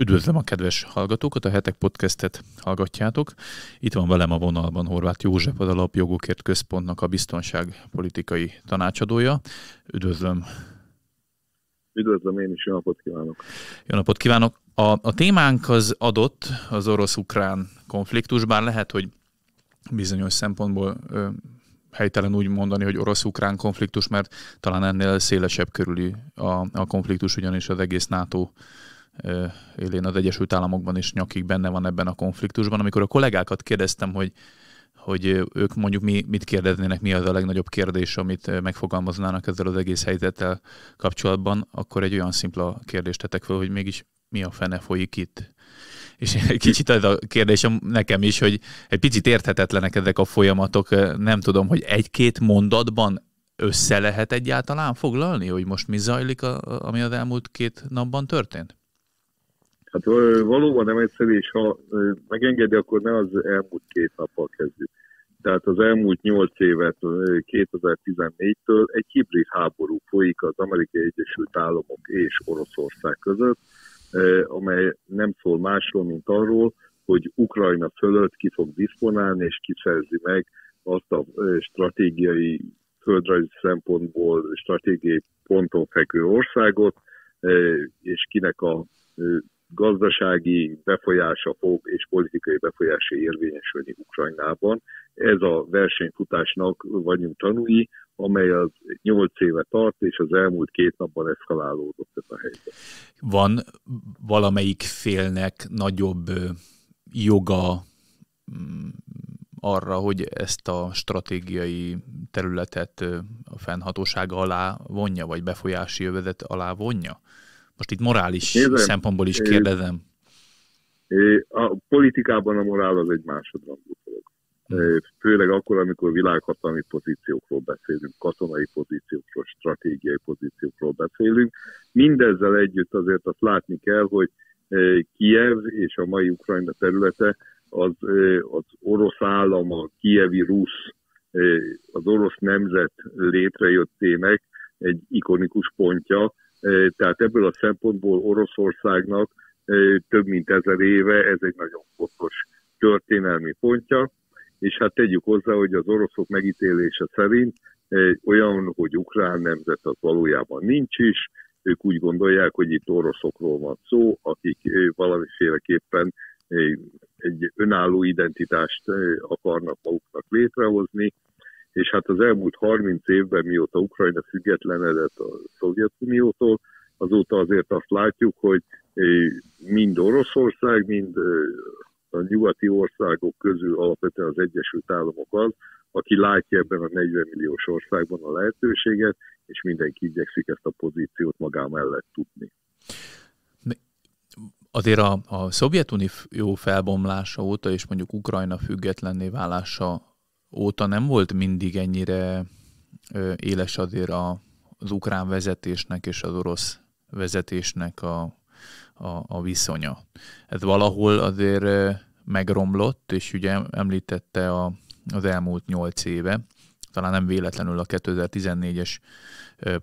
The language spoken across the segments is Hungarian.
Üdvözlöm a kedves hallgatókat, a Hetek Podcastet hallgatjátok. Itt van velem a vonalban Horváth József, az Alapjogokért Központnak a biztonságpolitikai tanácsadója. Üdvözlöm. Üdvözlöm én is, jó napot kívánok. Jó napot kívánok. A, a témánk az adott, az orosz-ukrán konfliktus, bár lehet, hogy bizonyos szempontból ö, helytelen úgy mondani, hogy orosz-ukrán konfliktus, mert talán ennél szélesebb körüli a, a konfliktus, ugyanis az egész NATO élén az Egyesült Államokban is nyakig benne van ebben a konfliktusban. Amikor a kollégákat kérdeztem, hogy, hogy ők mondjuk mi, mit kérdeznének, mi az a legnagyobb kérdés, amit megfogalmaznának ezzel az egész helyzettel kapcsolatban, akkor egy olyan szimpla kérdést tettek fel, hogy mégis mi a fene folyik itt. És egy kicsit ez a kérdésem nekem is, hogy egy picit érthetetlenek ezek a folyamatok. Nem tudom, hogy egy-két mondatban össze lehet egyáltalán foglalni, hogy most mi zajlik, a, ami az elmúlt két napban történt? Hát valóban nem egyszerű, és ha megengedi, akkor ne az elmúlt két nappal kezdjük. Tehát az elmúlt nyolc évet, 2014-től egy hibrid háború folyik az Amerikai Egyesült Államok és Oroszország között, amely nem szól másról, mint arról, hogy Ukrajna fölött ki fog diszponálni és kiszerzi meg azt a stratégiai, földrajzi szempontból stratégiai ponton fekvő országot, és kinek a gazdasági befolyása fog és politikai befolyása érvényesülni Ukrajnában. Ez a versenyfutásnak vagyunk tanúi, amely az nyolc éve tart, és az elmúlt két napban eszkalálódott ez a helyzet. Van valamelyik félnek nagyobb joga mm, arra, hogy ezt a stratégiai területet a fennhatósága alá vonja, vagy befolyási jövedet alá vonja? Most itt morális Nézem, szempontból is kérdezem. A politikában a morál az egy másodrangú dolog. Hmm. Főleg akkor, amikor világhatalmi pozíciókról beszélünk, katonai pozíciókról, stratégiai pozíciókról beszélünk. Mindezzel együtt azért azt látni kell, hogy Kiev és a mai Ukrajna területe az, az orosz állam, a kievi rusz, az orosz nemzet létrejöttének egy ikonikus pontja, tehát ebből a szempontból Oroszországnak több mint ezer éve ez egy nagyon fontos történelmi pontja, és hát tegyük hozzá, hogy az oroszok megítélése szerint olyan, hogy ukrán nemzet az valójában nincs is, ők úgy gondolják, hogy itt oroszokról van szó, akik valamiféleképpen egy önálló identitást akarnak maguknak létrehozni, és hát az elmúlt 30 évben, mióta Ukrajna függetlenedett a Szovjetuniótól, azóta azért azt látjuk, hogy mind Oroszország, mind a nyugati országok közül alapvetően az Egyesült Államok az, aki látja ebben a 40 milliós országban a lehetőséget, és mindenki igyekszik ezt a pozíciót magá mellett tudni. Azért a, a Szovjetunió felbomlása óta, és mondjuk Ukrajna függetlenné válása óta nem volt mindig ennyire éles azért az ukrán vezetésnek és az orosz vezetésnek a, a, a viszonya. Ez valahol azért megromlott, és ugye említette a, az elmúlt nyolc éve, talán nem véletlenül a 2014-es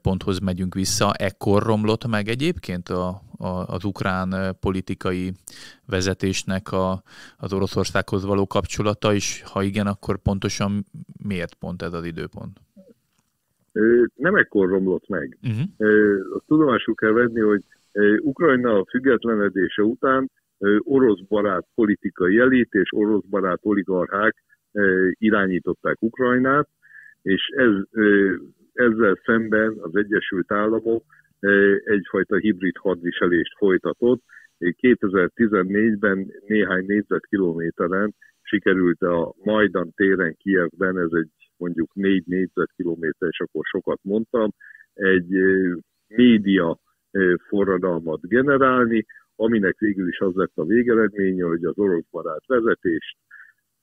ponthoz megyünk vissza. Ekkor romlott meg egyébként a, a, az ukrán politikai vezetésnek a, az Oroszországhoz való kapcsolata, és ha igen, akkor pontosan miért pont ez az időpont? Nem ekkor romlott meg. Uh-huh. Azt tudomásul kell venni, hogy Ukrajna függetlenedése után orosz barát politikai elit és orosz barát oligarchák irányították Ukrajnát, és ez, ezzel szemben az Egyesült Államok egyfajta hibrid hadviselést folytatott. 2014-ben néhány négyzetkilométeren sikerült a Majdan téren Kievben, ez egy mondjuk négy négyzetkilométer, és akkor sokat mondtam, egy média forradalmat generálni, aminek végül is az lett a végeredménye, hogy az orosz barát vezetést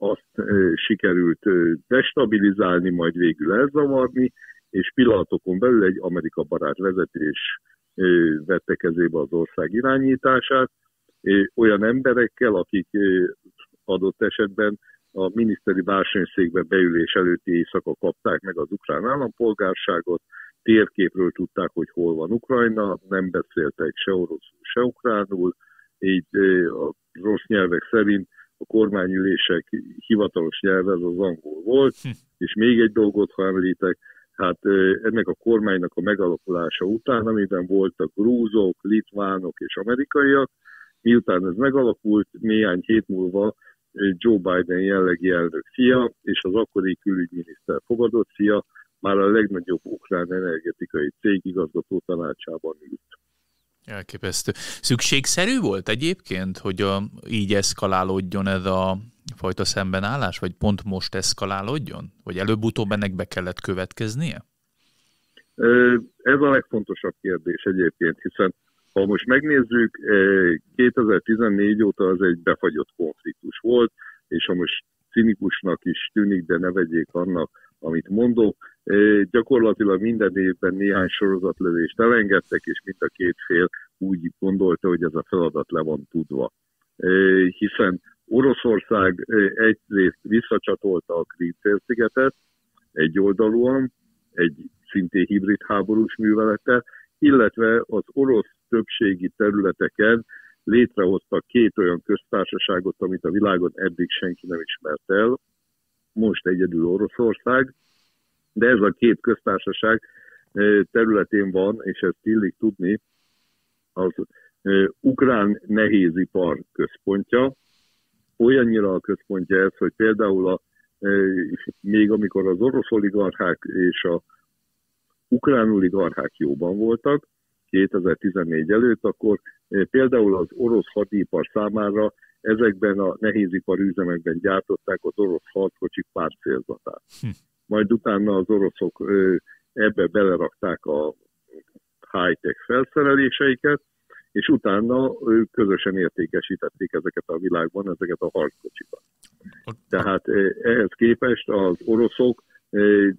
azt sikerült destabilizálni, majd végül elzavarni, és pillanatokon belül egy Amerika barát vezetés vette kezébe az ország irányítását, olyan emberekkel, akik adott esetben a miniszteri bársonyszékbe beülés előtti éjszaka kapták meg az ukrán állampolgárságot, térképről tudták, hogy hol van Ukrajna, nem beszéltek se oroszul, se ukránul, így a rossz nyelvek szerint a kormányülések hivatalos nyelve az az angol volt, hm. és még egy dolgot, ha említek, hát ennek a kormánynak a megalakulása után, amiben voltak grúzok, litvánok és amerikaiak, miután ez megalakult, néhány hét múlva Joe Biden jellegi elnök fia és az akkori külügyminiszter fogadott fia már a legnagyobb ukrán energetikai cég igazgató tanácsában ült. Elképesztő. Szükségszerű volt egyébként, hogy a, így eszkalálódjon ez a fajta szembenállás, vagy pont most eszkalálódjon? Vagy előbb-utóbb ennek be kellett következnie? Ez a legfontosabb kérdés egyébként, hiszen ha most megnézzük, 2014 óta az egy befagyott konfliktus volt, és ha most cinikusnak is tűnik, de ne vegyék annak, amit mondok, gyakorlatilag minden évben néhány sorozatlövést elengedtek, és mind a két fél úgy gondolta, hogy ez a feladat le van tudva. Hiszen Oroszország egyrészt visszacsatolta a Krím-félszigetet egyoldalúan, egy szintén hibrid háborús művelete, illetve az orosz többségi területeken létrehoztak két olyan köztársaságot, amit a világon eddig senki nem ismert el, most egyedül Oroszország, de ez a két köztársaság területén van, és ezt illik tudni, az ukrán nehézipar központja, olyannyira a központja ez, hogy például a, még amikor az orosz oligarchák és a ukrán oligarchák jóban voltak, 2014 előtt, akkor például az orosz hadipar számára ezekben a nehézipar üzemekben gyártották az orosz harckocsik pártcélzatát. Hm. Majd utána az oroszok ebbe belerakták a high-tech felszereléseiket, és utána ők közösen értékesítették ezeket a világban, ezeket a harckocsikat. Tehát ehhez képest az oroszok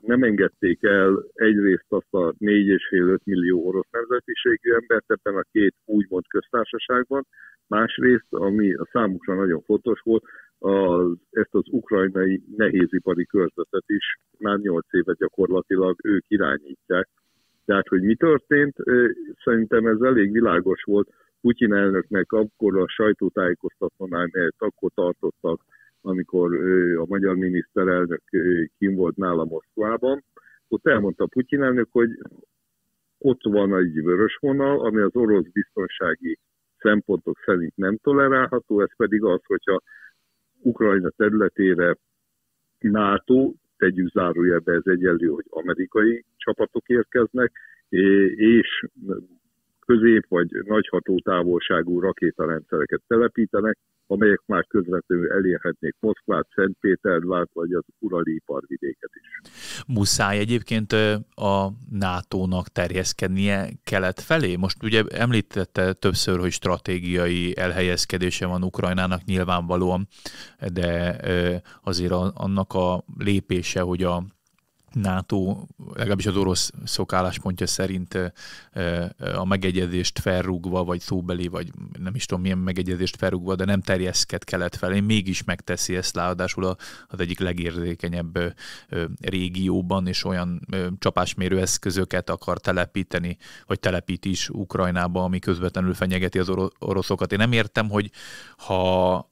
nem engedték el egyrészt azt a 4,5-5 millió orosz nemzetiségű embert ebben a két úgymond köztársaságban, másrészt, ami a számukra nagyon fontos volt, az, ezt az ukrajnai nehézipari körzetet is már 8 éve gyakorlatilag ők irányítják. Tehát, hogy mi történt, szerintem ez elég világos volt. Putyin elnöknek akkor a sajtótájékoztatónál, melyet akkor tartottak amikor a magyar miniszterelnök kim volt nála Moszkvában, ott elmondta Putyin elnök, hogy ott van egy vörös vonal, ami az orosz biztonsági szempontok szerint nem tolerálható, ez pedig az, hogyha Ukrajna területére NATO, tegyük zárójelbe, ez egyenlő, hogy amerikai csapatok érkeznek, és közép vagy nagy hatótávolságú rakétarendszereket telepítenek, amelyek már közvetlenül elérhetnék Moszkvát, Szentpétervát vagy az urali iparvidéket is. Muszáj egyébként a NATO-nak terjeszkednie kelet felé? Most ugye említette többször, hogy stratégiai elhelyezkedése van Ukrajnának nyilvánvalóan, de azért annak a lépése, hogy a NATO, legalábbis az orosz szokálláspontja szerint a megegyezést felrúgva, vagy szóbeli, vagy nem is tudom milyen megegyezést felrúgva, de nem terjeszked kelet felé, mégis megteszi ezt, ráadásul az egyik legérzékenyebb régióban, és olyan csapásmérő eszközöket akar telepíteni, vagy telepít is Ukrajnába, ami közvetlenül fenyegeti az oroszokat. Én nem értem, hogy ha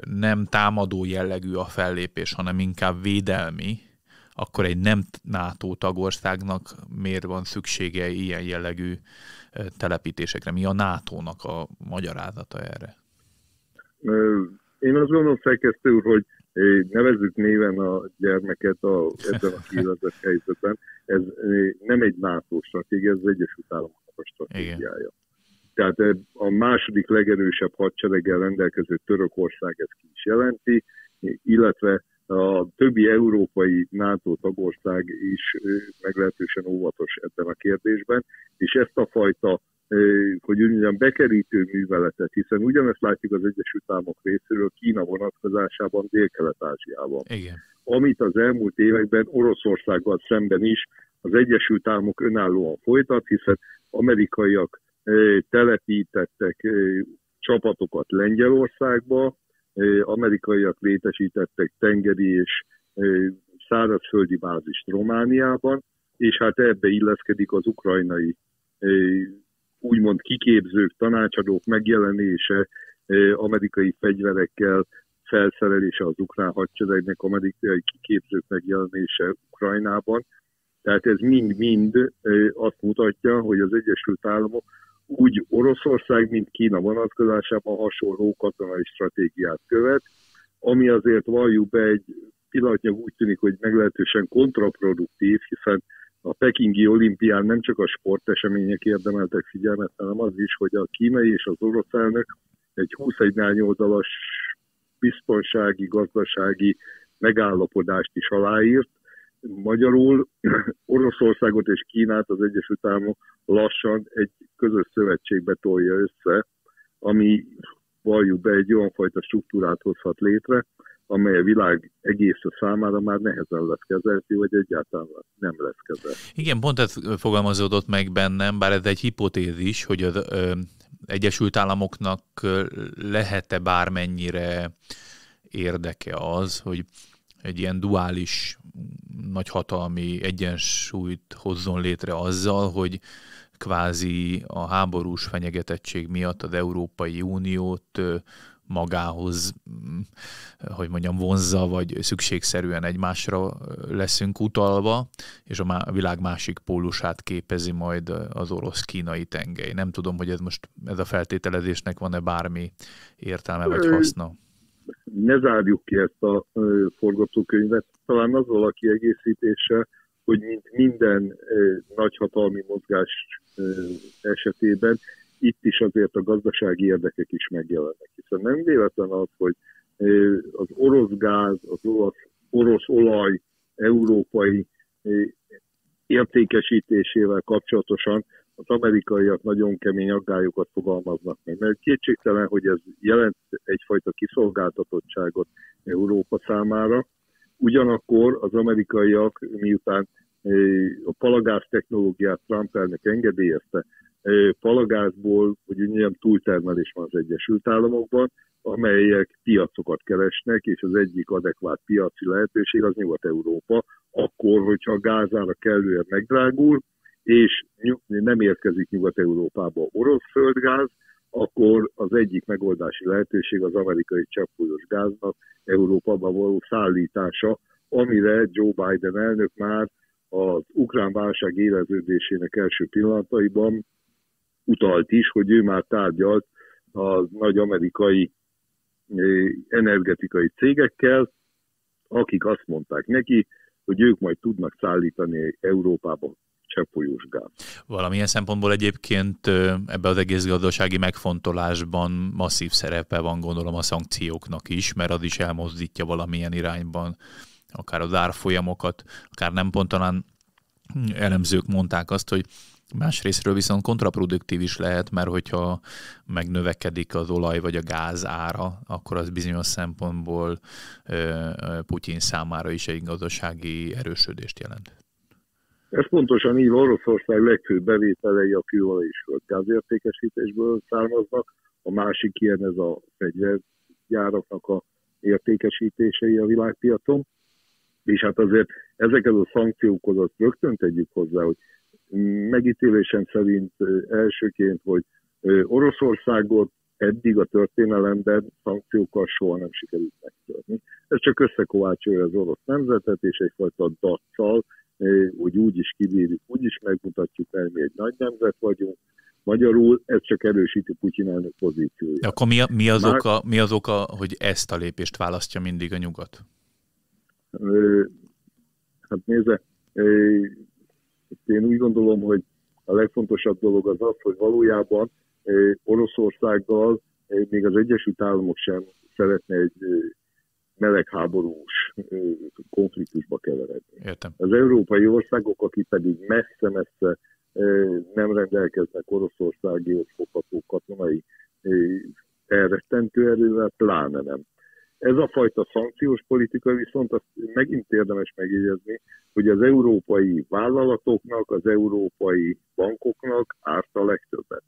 nem támadó jellegű a fellépés, hanem inkább védelmi, akkor egy nem NATO tagországnak miért van szüksége ilyen jellegű telepítésekre? Mi a NATO-nak a magyarázata erre? Én azt gondolom, szerkesztő úr, hogy nevezzük néven a gyermeket a, ebben a kiélezett helyzetben. Ez nem egy NATO stratégia, ez az Egyesült Államoknak a stratégiája. Igen. Tehát a második legerősebb hadsereggel rendelkező Törökország ezt ki is jelenti, illetve a többi európai NATO tagország is meglehetősen óvatos ebben a kérdésben, és ezt a fajta hogy úgy mondjam, bekerítő műveletet, hiszen ugyanezt látjuk az Egyesült Államok részéről Kína vonatkozásában Dél-Kelet-Ázsiában. Amit az elmúlt években Oroszországgal szemben is az Egyesült Államok önállóan folytat, hiszen amerikaiak telepítettek csapatokat Lengyelországba, amerikaiak létesítettek tengeri és szárazföldi bázist Romániában, és hát ebbe illeszkedik az ukrajnai úgymond kiképzők, tanácsadók megjelenése, amerikai fegyverekkel felszerelése az ukrán hadseregnek, amerikai kiképzők megjelenése Ukrajnában. Tehát ez mind-mind azt mutatja, hogy az Egyesült Államok úgy Oroszország, mint Kína vonatkozásában hasonló katonai stratégiát követ, ami azért valljuk be egy pillanatnyilag úgy tűnik, hogy meglehetősen kontraproduktív, hiszen a pekingi olimpián nem csak a sportesemények érdemeltek figyelmet, hanem az is, hogy a kínai és az orosz elnök egy 21 oldalas biztonsági, gazdasági megállapodást is aláírt. Magyarul Oroszországot és Kínát az Egyesült Államok lassan egy közös szövetségbe tolja össze, ami valljuk be egy olyan fajta struktúrát hozhat létre, amely a világ egész számára már nehezen lesz kezelhető, vagy egyáltalán nem lesz kezelhető. Igen, pont ez fogalmazódott meg bennem, bár ez egy hipotézis, hogy az ö, Egyesült Államoknak lehet-e bármennyire érdeke az, hogy egy ilyen duális nagyhatalmi egyensúlyt hozzon létre azzal, hogy kvázi a háborús fenyegetettség miatt az Európai Uniót magához, mm, hogy mondjam, vonzza, vagy szükségszerűen egymásra leszünk utalva, és a világ másik pólusát képezi majd az orosz-kínai tengely. Nem tudom, hogy ez most ez a feltételezésnek van-e bármi értelme vagy haszna. Ne zárjuk ki ezt a forgatókönyvet. Talán azzal a kiegészítése, hogy mint minden nagyhatalmi mozgás esetében itt is azért a gazdasági érdekek is megjelennek. Hiszen nem véletlen az, hogy az orosz gáz, az orosz, orosz olaj európai értékesítésével kapcsolatosan az amerikaiak nagyon kemény aggályokat fogalmaznak meg. Mert kétségtelen, hogy ez jelent egyfajta kiszolgáltatottságot Európa számára. Ugyanakkor az amerikaiak, miután a palagáz technológiát Trump elnök engedélyezte, palagázból, hogy mondjam, túltermelés van az Egyesült Államokban, amelyek piacokat keresnek, és az egyik adekvát piaci lehetőség az Nyugat-Európa, akkor, hogyha a gázára kellően megdrágul, és nem érkezik Nyugat-Európába orosz földgáz, akkor az egyik megoldási lehetőség az amerikai cseppfolyós gáznak Európába való szállítása, amire Joe Biden elnök már az ukrán válság éleződésének első pillanataiban utalt is, hogy ő már tárgyalt a nagy amerikai eh, energetikai cégekkel, akik azt mondták neki, hogy ők majd tudnak szállítani Európába cseppfolyós gáz. Valamilyen szempontból egyébként ebbe az egész gazdasági megfontolásban masszív szerepe van gondolom a szankcióknak is, mert az is elmozdítja valamilyen irányban akár az árfolyamokat, akár nem pont talán elemzők mondták azt, hogy Másrésztről viszont kontraproduktív is lehet, mert hogyha megnövekedik az olaj vagy a gáz ára, akkor az bizonyos szempontból Putyin számára is egy gazdasági erősödést jelent. Ez pontosan így Oroszország legfőbb bevételei a kőolaj és gázértékesítésből származnak, a másik ilyen ez a fegyvergyáraknak a értékesítései a világpiacon, és hát azért ezeket a szankciókat rögtön tegyük hozzá, hogy megítélésem szerint elsőként, hogy Oroszországot eddig a történelemben szankciókkal soha nem sikerült megtörni. Ez csak összekovácsolja az orosz nemzetet, és egyfajta daccal, hogy úgy is kibírjuk, úgy is megmutatjuk el, mi egy nagy nemzet vagyunk. Magyarul ez csak erősíti Putyin elnök pozícióját. Akkor mi, mi, az Már... oka, mi az oka, hogy ezt a lépést választja mindig a nyugat? Hát nézze, én úgy gondolom, hogy a legfontosabb dolog az az, hogy valójában Oroszországgal még az Egyesült Államok sem szeretne egy melegháborús konfliktusba keveredni. Értem. Az európai országok, akik pedig messze-messze nem rendelkeznek Oroszországihoz fogható katonai elrettentő erővel, pláne nem. Ez a fajta szankciós politika viszont azt megint érdemes megjegyezni, hogy az európai vállalatoknak, az európai bankoknak árt a legtöbbet.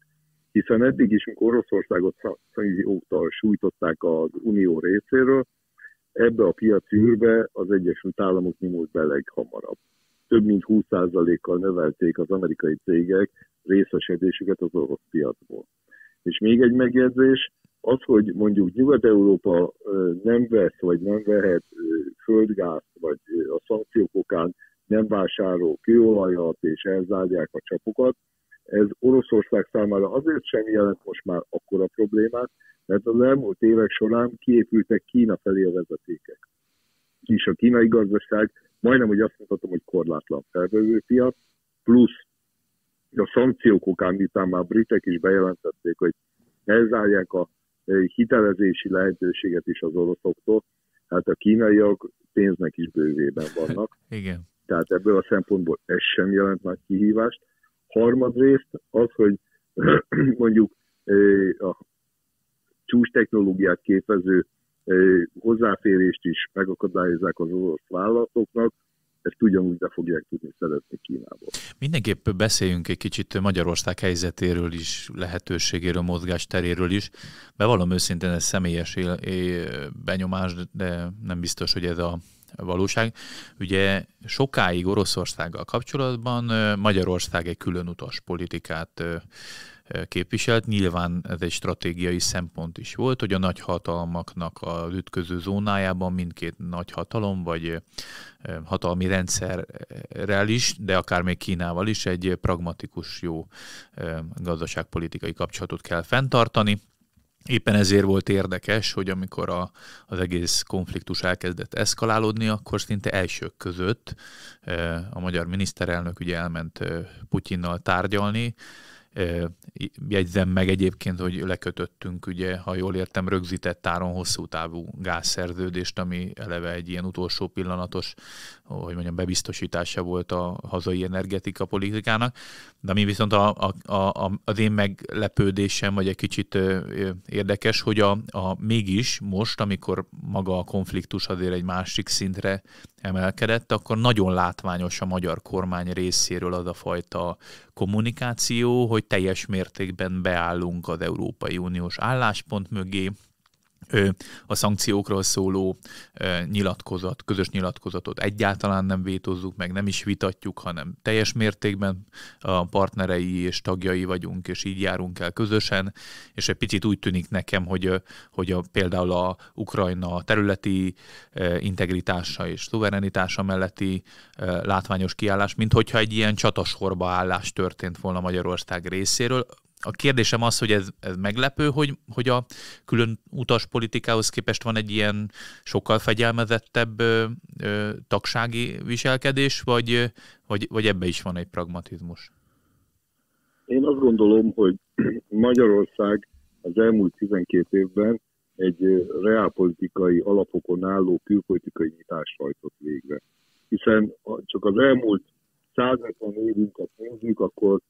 Hiszen eddig is, amikor Oroszországot szankcióktal sújtották az Unió részéről, ebbe a piaci űrbe az Egyesült Államok nyomult be leghamarabb. több mint 20%-kal növelték az amerikai cégek részesedésüket az orosz piacból. És még egy megjegyzés, az, hogy mondjuk Nyugat-Európa nem vesz, vagy nem vehet földgázt, vagy a szankciók okán nem vásárol kőolajat, és elzárják a csapokat, ez Oroszország számára azért sem jelent most már akkora problémát, mert az elmúlt évek során kiépültek Kína felé a vezetékek. És a kínai gazdaság majdnem, hogy azt mondhatom, hogy korlátlan felvevő piac, plusz a szankciók okán, miután már a britek is bejelentették, hogy elzárják a eh, hitelezési lehetőséget is az oroszoktól, hát a kínaiak pénznek is bővében vannak. Igen. Tehát ebből a szempontból ez sem jelent nagy kihívást. Harmadrészt az, hogy mondjuk a csúcs technológiát képező hozzáférést is megakadályozzák az orosz vállalatoknak, ezt ugyanúgy be fogják tudni szeretni Kínából. Mindenképp beszéljünk egy kicsit Magyarország helyzetéről is, lehetőségéről, mozgásteréről is. Bevallom őszintén, ez személyes benyomás, de nem biztos, hogy ez a valóság. Ugye sokáig Oroszországgal kapcsolatban Magyarország egy külön utas politikát képviselt. Nyilván ez egy stratégiai szempont is volt, hogy a nagyhatalmaknak az ütköző zónájában mindkét nagyhatalom, vagy hatalmi rendszerrel is, de akár még Kínával is egy pragmatikus, jó gazdaságpolitikai kapcsolatot kell fenntartani. Éppen ezért volt érdekes, hogy amikor a, az egész konfliktus elkezdett eszkalálódni, akkor szinte elsők között a magyar miniszterelnök ugye elment Putyinnal tárgyalni, Jegyzem meg egyébként, hogy lekötöttünk, ugye, ha jól értem, rögzített áron hosszú távú gázszerződést, ami eleve egy ilyen utolsó pillanatos, hogy mondjam, bebiztosítása volt a hazai energetika politikának. De ami viszont a, a, a, az én meglepődésem, vagy egy kicsit érdekes, hogy a, a mégis most, amikor maga a konfliktus azért egy másik szintre emelkedett, akkor nagyon látványos a magyar kormány részéről az a fajta kommunikáció, hogy teljes mértékben beállunk az Európai Uniós álláspont mögé, a szankciókról szóló nyilatkozat, közös nyilatkozatot egyáltalán nem vétozzuk meg, nem is vitatjuk, hanem teljes mértékben a partnerei és tagjai vagyunk, és így járunk el közösen, és egy picit úgy tűnik nekem, hogy, hogy a, például a Ukrajna területi integritása és szuverenitása melletti látványos kiállás, mint hogyha egy ilyen csatasorba állás történt volna Magyarország részéről, a kérdésem az, hogy ez, ez meglepő, hogy, hogy a külön utas politikához képest van egy ilyen sokkal fegyelmezettebb ö, ö, tagsági viselkedés, vagy, vagy, vagy ebbe is van egy pragmatizmus? Én azt gondolom, hogy Magyarország az elmúlt 12 évben egy reálpolitikai alapokon álló külpolitikai nyitást hajtott végre. Hiszen csak az elmúlt 150 évünket nézzük, akkor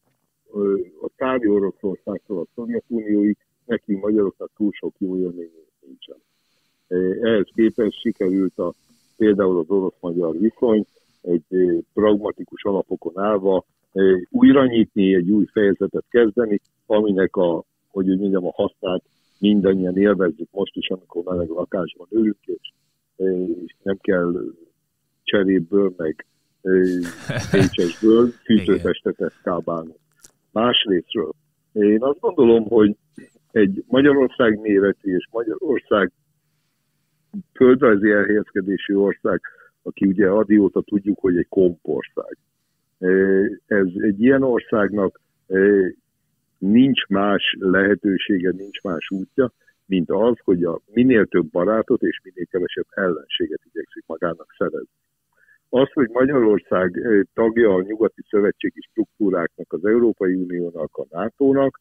a távi Oroszországtól a Szovjetunióig nekünk magyaroknak túl sok jó élményünk nincsen. Ehhez képest sikerült a, például az orosz-magyar viszony egy pragmatikus alapokon állva újra nyitni, egy új fejezetet kezdeni, aminek a, hogy úgy mondjam, a hasznát mindannyian élvezzük most is, amikor meleg lakásban ülünk, és, és nem kell cseréből, meg pécsesből fűtőtestetet kábálni. Másrésztről én azt gondolom, hogy egy Magyarország méretű és Magyarország földrajzi elhelyezkedési ország, aki ugye adióta tudjuk, hogy egy kompország. Ez egy ilyen országnak nincs más lehetősége, nincs más útja, mint az, hogy a minél több barátot és minél kevesebb ellenséget igyekszik magának szerezni. Az, hogy Magyarország tagja a nyugati szövetségi struktúráknak, az Európai Uniónak, a NATO-nak,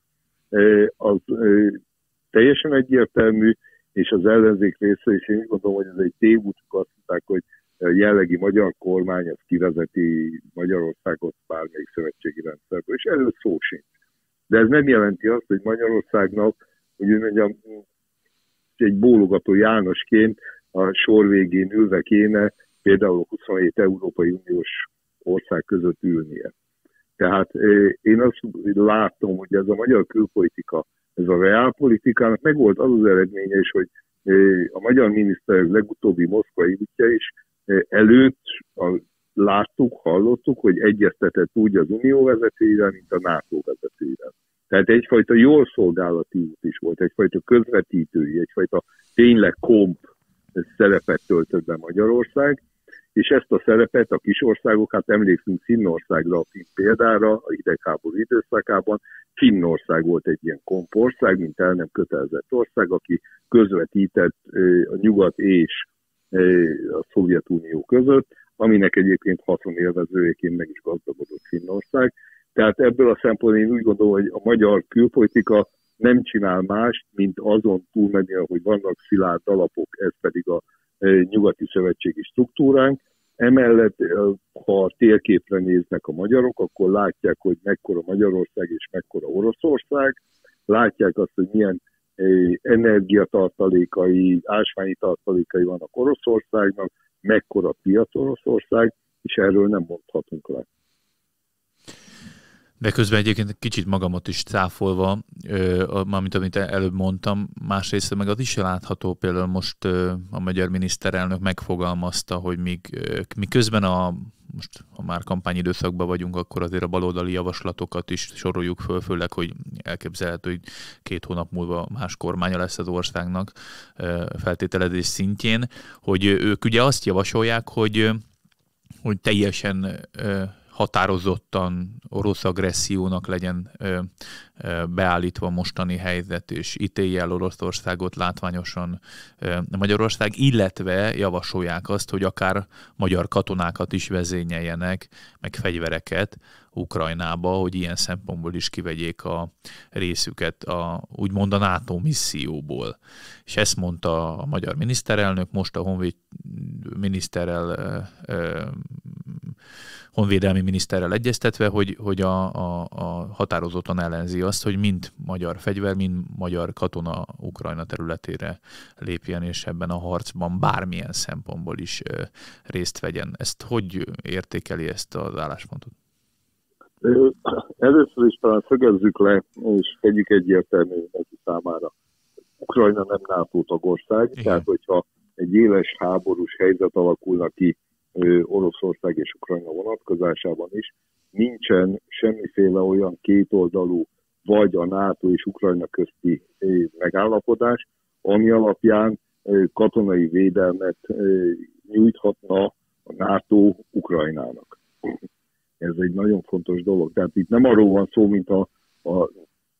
az teljesen egyértelmű, és az ellenzék része, és én gondolom, hogy ez egy tévút, azt mondták, hogy a jellegi magyar kormány az kivezeti Magyarországot bármelyik szövetségi rendszerből, és erről szó sincs. De ez nem jelenti azt, hogy Magyarországnak, hogy mondjam, egy bólogató Jánosként a sor végén ülve kéne például 27 Európai Uniós ország között ülnie. Tehát én azt látom, hogy ez a magyar külpolitika, ez a reálpolitikának meg volt az az eredménye is, hogy a magyar miniszter legutóbbi moszkvai útja is előtt a láttuk, hallottuk, hogy egyeztetett úgy az Unió vezetőivel, mint a NATO vezetőivel. Tehát egyfajta jól szolgálati út is volt, egyfajta közvetítői, egyfajta tényleg komp szerepet töltött be Magyarország, és ezt a szerepet a kis országok, hát emlékszünk Finnországra, a Finn példára, a hidegháború időszakában, Finnország volt egy ilyen kompország, mint el nem kötelezett ország, aki közvetített a nyugat és a Szovjetunió között, aminek egyébként haszonélvezőjeként meg is gazdagodott Finnország. Tehát ebből a szempontból én úgy gondolom, hogy a magyar külpolitika nem csinál más, mint azon túlmenni, hogy vannak szilárd alapok, ez pedig a nyugati szövetségi struktúránk. Emellett, ha a térképre néznek a magyarok, akkor látják, hogy mekkora Magyarország és mekkora Oroszország, látják azt, hogy milyen energiatartalékai, ásványi tartalékai vannak Oroszországnak, mekkora piac Oroszország, és erről nem mondhatunk le. De közben egyébként kicsit magamat is cáfolva, mármint amit előbb mondtam, másrészt meg az is látható, például most a magyar miniszterelnök megfogalmazta, hogy míg, miközben a most ha már kampányidőszakban vagyunk, akkor azért a baloldali javaslatokat is soroljuk föl, főleg, hogy elképzelhető, hogy két hónap múlva más kormánya lesz az országnak feltételezés szintjén, hogy ők ugye azt javasolják, hogy hogy teljesen határozottan orosz agressziónak legyen ö, ö, beállítva mostani helyzet, és ítélje el Oroszországot látványosan ö, Magyarország, illetve javasolják azt, hogy akár magyar katonákat is vezényeljenek, meg fegyvereket Ukrajnába, hogy ilyen szempontból is kivegyék a részüket a, úgymond a NATO misszióból. És ezt mondta a magyar miniszterelnök, most a honvéd miniszterrel ö, ö, honvédelmi miniszterrel egyeztetve, hogy, hogy a, a, a határozottan ellenzi azt, hogy mind magyar fegyver, mind magyar katona Ukrajna területére lépjen, és ebben a harcban bármilyen szempontból is részt vegyen. Ezt hogy értékeli ezt az álláspontot? Először is talán szögezzük le, és tegyük egyértelmű neki számára. Ukrajna nem NATO tagország, Igen. tehát hogyha egy éles háborús helyzet alakulna ki Oroszország és Ukrajna vonatkozásában is, nincsen semmiféle olyan kétoldalú vagy a NATO és Ukrajna közti megállapodás, ami alapján katonai védelmet nyújthatna a NATO Ukrajnának. Ez egy nagyon fontos dolog. Tehát itt nem arról van szó, mint a, a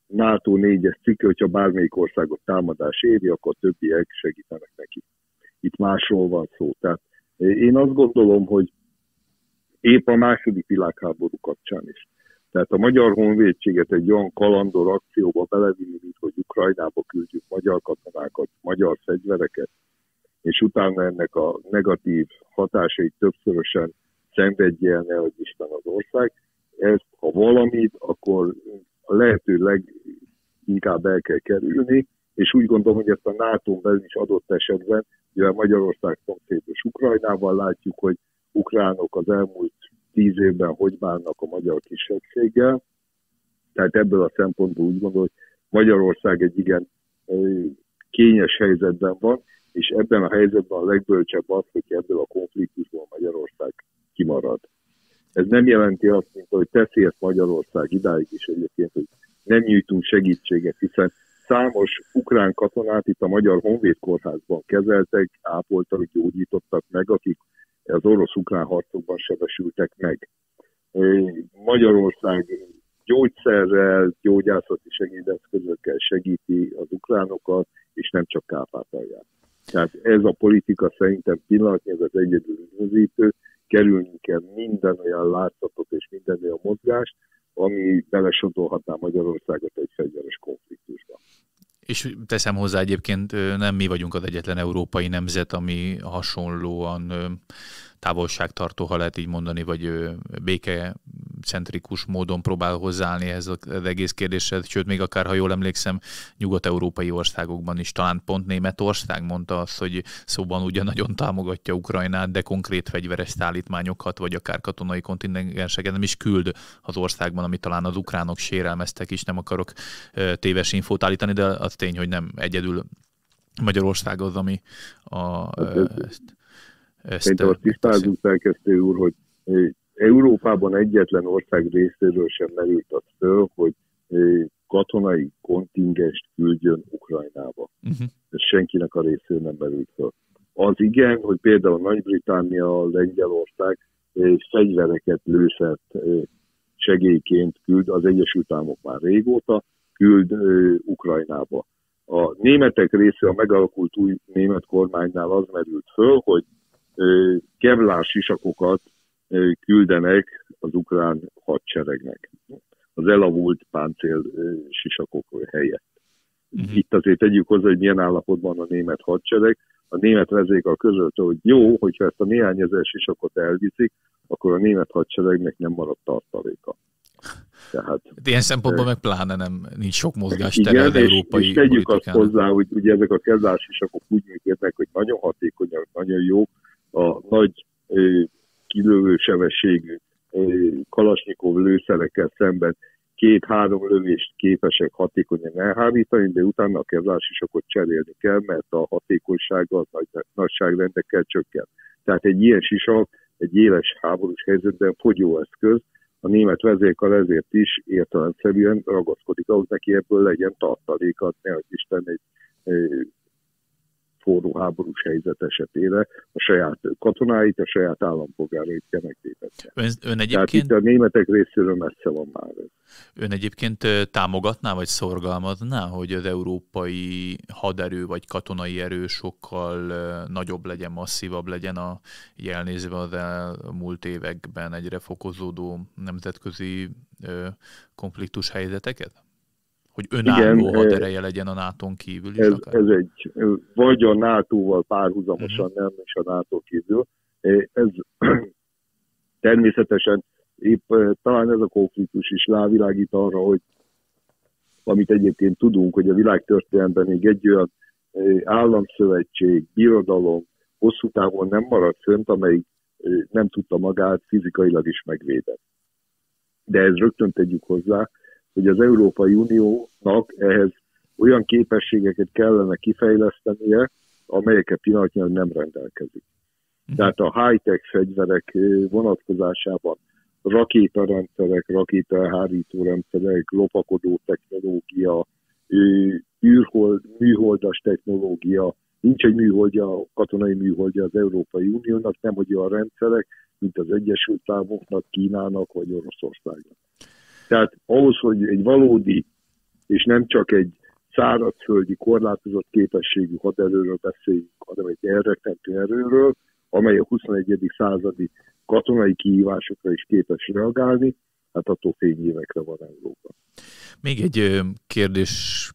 NATO négyes cikk, hogyha bármelyik országot támadás éri, akkor többiek segítenek neki. Itt másról van szó. Tehát én azt gondolom, hogy épp a második világháború kapcsán is. Tehát a magyar honvédséget egy olyan kalandor akcióba belevinni, hogy Ukrajnába küldjük magyar katonákat, magyar fegyvereket, és utána ennek a negatív hatásait többszörösen szenvedje el, nehogy Isten az ország. Ezt, ha valamit, akkor a lehető leginkább el kell kerülni, és úgy gondolom, hogy ezt a nato belül is adott esetben, mivel Magyarország szomszédos Ukrajnával látjuk, hogy ukránok az elmúlt tíz évben hogy bánnak a magyar kisebbséggel, tehát ebből a szempontból úgy gondolom, hogy Magyarország egy igen kényes helyzetben van, és ebben a helyzetben a legbölcsebb az, hogy ebből a konfliktusból Magyarország kimarad. Ez nem jelenti azt, mint hogy teszi ezt Magyarország idáig is egyébként, hogy nem nyújtunk segítséget, hiszen számos ukrán katonát itt a Magyar Honvéd Kórházban kezeltek, ápoltak, gyógyítottak meg, akik az orosz-ukrán harcokban sebesültek meg. Magyarország gyógyszerrel, gyógyászati segédeszközökkel segíti az ukránokat, és nem csak Kárpátalját. Tehát ez a politika szerintem pillanatnyi, ez az egyedül üdvözítő, kerülni kell minden olyan látszatot és minden olyan mozgást, ami belesodolhatná Magyarországot egy fegyveres konfliktusba. És teszem hozzá egyébként, nem mi vagyunk az egyetlen európai nemzet, ami hasonlóan távolságtartó, ha lehet így mondani, vagy béke centrikus módon próbál hozzáállni ez az egész kérdéshez, sőt, még akár, ha jól emlékszem, nyugat-európai országokban is, talán pont Németország mondta azt, hogy szóban ugyan nagyon támogatja Ukrajnát, de konkrét fegyveres szállítmányokat, vagy akár katonai kontingenseket nem is küld az országban, ami talán az ukránok sérelmeztek is, nem akarok téves infót állítani, de az tény, hogy nem egyedül Magyarország az, ami a, ezt, ezt Szerintem azt tisztázunk, szerkesztő úr, hogy Európában egyetlen ország részéről sem merült az föl, hogy katonai kontingest küldjön Ukrajnába. Uh-huh. Ez senkinek a részéről nem merült föl. Az igen, hogy például Nagy-Britannia, Lengyelország fegyvereket, lőszert segélyként küld, az Egyesült Államok már régóta küld Ukrajnába. A németek része a megalakult új német kormánynál az merült föl, hogy kevlár sisakokat küldenek az ukrán hadseregnek. Az elavult páncél sisakok helyett. Uh-huh. Itt azért tegyük hozzá, hogy milyen állapotban a német hadsereg. A német vezék közölte, hogy jó, hogyha ezt a néhány ezer sisakot elviszik, akkor a német hadseregnek nem marad tartaléka. Tehát, hát ilyen szempontból meg pláne nem nincs sok mozgás igen, az európai és, tegyük azt hozzá, hogy ugye ezek a sisakok úgy működnek, hogy nagyon hatékonyak, nagyon jó, a nagy kilövő sebességű kalasnyikov lőszerekkel szemben két-három lövést képesek hatékonyan elhárítani, de utána a kezásisakot cserélni kell, mert a hatékonysága az nagy, nagyságrendekkel csökken. Tehát egy ilyen sisak egy éles háborús helyzetben fogyóeszköz, a német vezérkar ezért is értelemszerűen ragaszkodik ahhoz neki ebből legyen tartalékat, ne Isten egy forró háborús helyzet esetére a saját katonáit, a saját állampolgárait kell megtétetni. Ön, ön egyébként... Tehát itt a németek részéről messze van már ez. Ön egyébként támogatná, vagy szorgalmazná, hogy az európai haderő, vagy katonai erő sokkal nagyobb legyen, masszívabb legyen a jelnézve az elmúlt években egyre fokozódó nemzetközi konfliktus helyzeteket? Hogy önálló Igen, hadereje legyen a nato kívül is? Ez, ez egy, vagy a NATO-val párhuzamosan, uh-huh. nem is a NATO kívül. Ez természetesen épp talán ez a konfliktus is rávilágít arra, hogy amit egyébként tudunk, hogy a világtörténelemben még egy olyan államszövetség, birodalom hosszú távon nem maradt fönt, amelyik nem tudta magát fizikailag is megvédeni. De ez rögtön tegyük hozzá, hogy az Európai Uniónak ehhez olyan képességeket kellene kifejlesztenie, amelyeket pillanatnyilag nem rendelkezik. Mhm. Tehát a high-tech fegyverek vonatkozásában rakétarendszerek, rakétahárító rendszerek, lopakodó technológia, űrhold, műholdas technológia, nincs egy műholdja, katonai műholdja az Európai Uniónak, nem hogy olyan rendszerek, mint az Egyesült Államoknak, Kínának vagy Oroszországnak. Tehát ahhoz, hogy egy valódi, és nem csak egy szárazföldi korlátozott képességű haderőről beszéljünk, hanem egy elrettentő erőről, amely a 21. századi katonai kihívásokra is képes reagálni, hát attól fényévekre van Európa. Még egy kérdés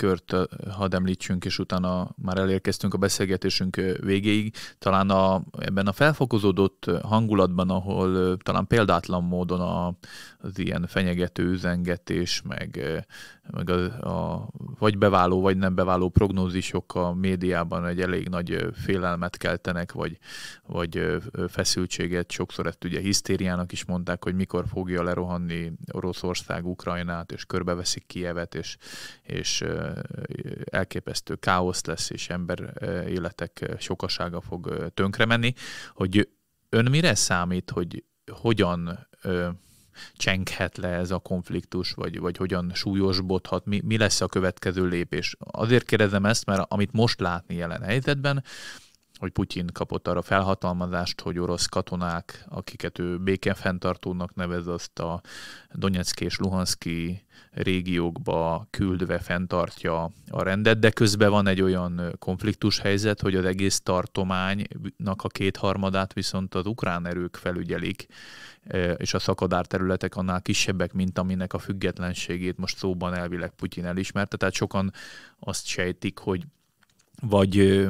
kört hadd említsünk, és utána már elérkeztünk a beszélgetésünk végéig. Talán a, ebben a felfokozódott hangulatban, ahol talán példátlan módon a, az ilyen fenyegető üzengetés, meg, meg a, a vagy beváló, vagy nem beváló prognózisok a médiában egy elég nagy félelmet keltenek, vagy, vagy feszültséget. Sokszor ezt ugye hisztériának is mondták, hogy mikor fogja lerohanni Oroszország Ukrajnát, és körbeveszik Kievet, és, és elképesztő káosz lesz, és ember életek sokasága fog tönkre menni, hogy ön mire számít, hogy hogyan csenghet le ez a konfliktus, vagy, vagy hogyan súlyosbodhat, mi, mi lesz a következő lépés. Azért kérdezem ezt, mert amit most látni jelen helyzetben, hogy Putyin kapott arra felhatalmazást, hogy orosz katonák, akiket ő békefenntartónak nevez, azt a Donetszki és Luhanszki régiókba küldve fenntartja a rendet, de közben van egy olyan konfliktus helyzet, hogy az egész tartománynak a kétharmadát viszont az ukrán erők felügyelik, és a szakadár területek annál kisebbek, mint aminek a függetlenségét most szóban elvileg Putyin elismerte. Tehát sokan azt sejtik, hogy vagy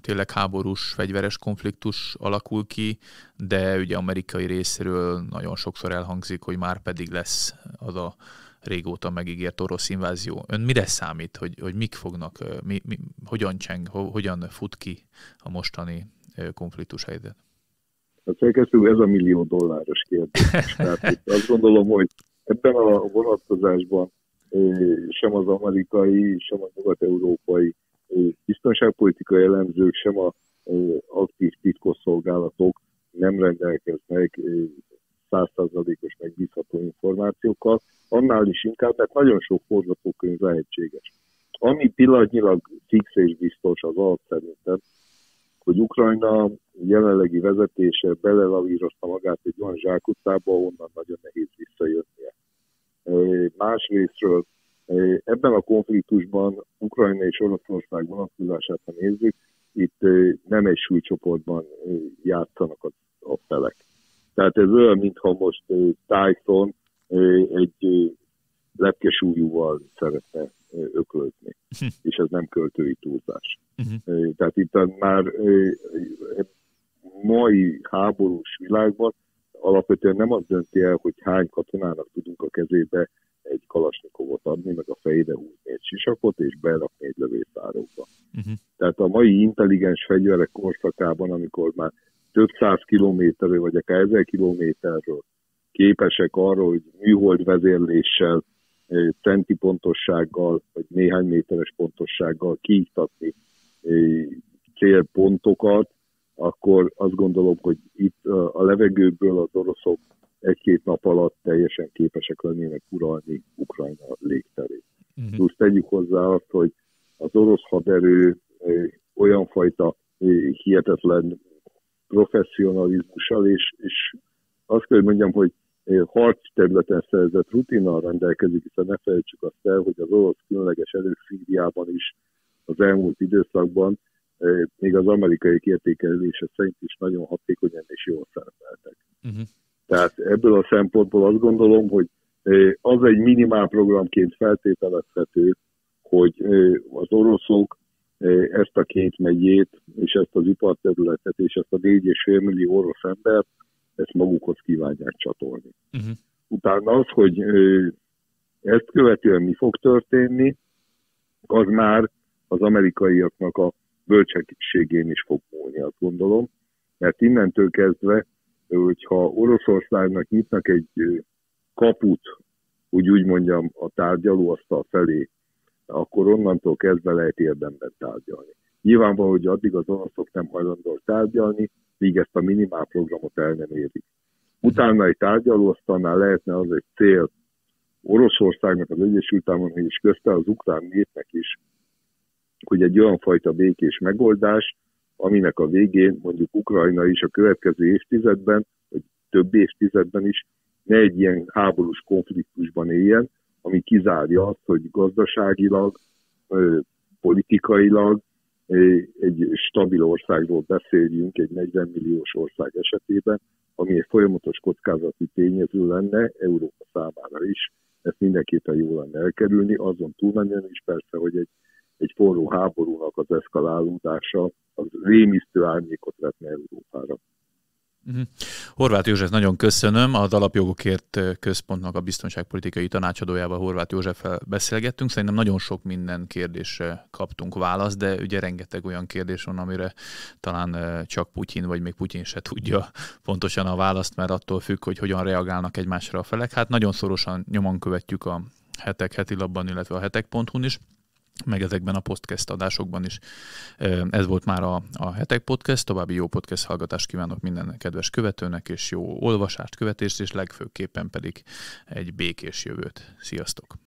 tényleg háborús, fegyveres konfliktus alakul ki, de ugye amerikai részéről nagyon sokszor elhangzik, hogy már pedig lesz az a régóta megígért orosz invázió. Ön mire számít, hogy, hogy mik fognak, mi, mi, hogyan cseng, hogyan fut ki a mostani konfliktus helyzet? Hát szerkesztő, ez a millió dolláros kérdés. Tehát azt gondolom, hogy ebben a vonatkozásban sem az amerikai, sem a nyugat-európai biztonságpolitikai elemzők, sem a aktív titkosszolgálatok nem rendelkeznek százszázalékos megbízható információkkal, annál is inkább, mert nagyon sok forgatókönyv lehetséges. Ami pillanatnyilag fix és biztos az alatt szerintem, hogy Ukrajna jelenlegi vezetése belelavírozta magát egy olyan zsákutcába, onnan nagyon nehéz visszajönnie. Másrésztről ebben a konfliktusban Ukrajna és Oroszország vonatkozását, ha nézzük, itt nem egy súlycsoportban játszanak a, a felek. Tehát ez olyan, mintha most Tyson egy lepkesújúval szeretne öklözni, hm. és ez nem költői túlzás. Uh-huh. Tehát itt már mai háborús világban alapvetően nem az dönti el, hogy hány katonának tudunk a kezébe egy kalasnikovot adni, meg a fejére húzni egy sisakot, és berakni egy lövészárokba. Uh-huh. Tehát a mai intelligens fegyverek korszakában, amikor már több száz kilométerről, vagy akár ezer kilométerről képesek arra, hogy műhold vezérléssel, centi pontossággal, vagy néhány méteres pontossággal kiiktatni célpontokat, akkor azt gondolom, hogy itt a levegőből az oroszok egy-két nap alatt teljesen képesek lennének uralni Ukrajna légterét. Uh-huh. Plusz tegyük hozzá azt, hogy az orosz haderő olyan fajta hihetetlen professzionalizmussal, és, és azt kell, hogy mondjam, hogy harc területen szerzett rutinnal rendelkezik, hiszen ne felejtsük azt el, hogy az orosz különleges erők Szíriában is az elmúlt időszakban még az amerikai értékelése szerint is nagyon hatékonyan és. Tehát ebből a szempontból azt gondolom, hogy az egy minimál programként feltételezhető, hogy az oroszok ezt a két megyét, és ezt az iparterületet, és ezt a 4,5 millió orosz embert, ezt magukhoz kívánják csatolni. Uh-huh. Utána az, hogy ezt követően mi fog történni, az már az amerikaiaknak a bölcsekségén is fog múlni, azt gondolom, mert innentől kezdve, hogyha Oroszországnak nyitnak egy kaput, úgy úgy mondjam, a tárgyalóasztal felé, akkor onnantól kezdve lehet érdemben tárgyalni. Nyilvánvaló, hogy addig az oroszok nem hajlandók tárgyalni, míg ezt a minimál programot el nem érik. Utána egy tárgyalóasztalnál lehetne az egy cél Oroszországnak, az Egyesült Államoknak és közte az ukrán népnek is, hogy egy olyan fajta békés megoldás, aminek a végén mondjuk Ukrajna is a következő évtizedben, vagy több évtizedben is ne egy ilyen háborús konfliktusban éljen, ami kizárja azt, hogy gazdaságilag, politikailag egy stabil országról beszéljünk, egy 40 milliós ország esetében, ami egy folyamatos kockázati tényező lenne Európa számára is. Ezt mindenképpen jó lenne elkerülni, azon túlmenően is persze, hogy egy egy forró háborúnak az eszkalálódása az rémisztő árnyékot vetne Európára. Uh-huh. Horváth József, nagyon köszönöm. Az Alapjogokért Központnak a biztonságpolitikai tanácsadójával Horváth Józseffel beszélgettünk. Szerintem nagyon sok minden kérdésre kaptunk választ, de ugye rengeteg olyan kérdés van, amire talán csak Putyin, vagy még Putyin se tudja pontosan a választ, mert attól függ, hogy hogyan reagálnak egymásra a felek. Hát nagyon szorosan nyomon követjük a hetek heti labban, illetve a hetek.hu-n is meg ezekben a podcast adásokban is. Ez volt már a, a hetek podcast, további jó podcast hallgatást kívánok minden kedves követőnek, és jó olvasást, követést, és legfőképpen pedig egy békés jövőt. Sziasztok!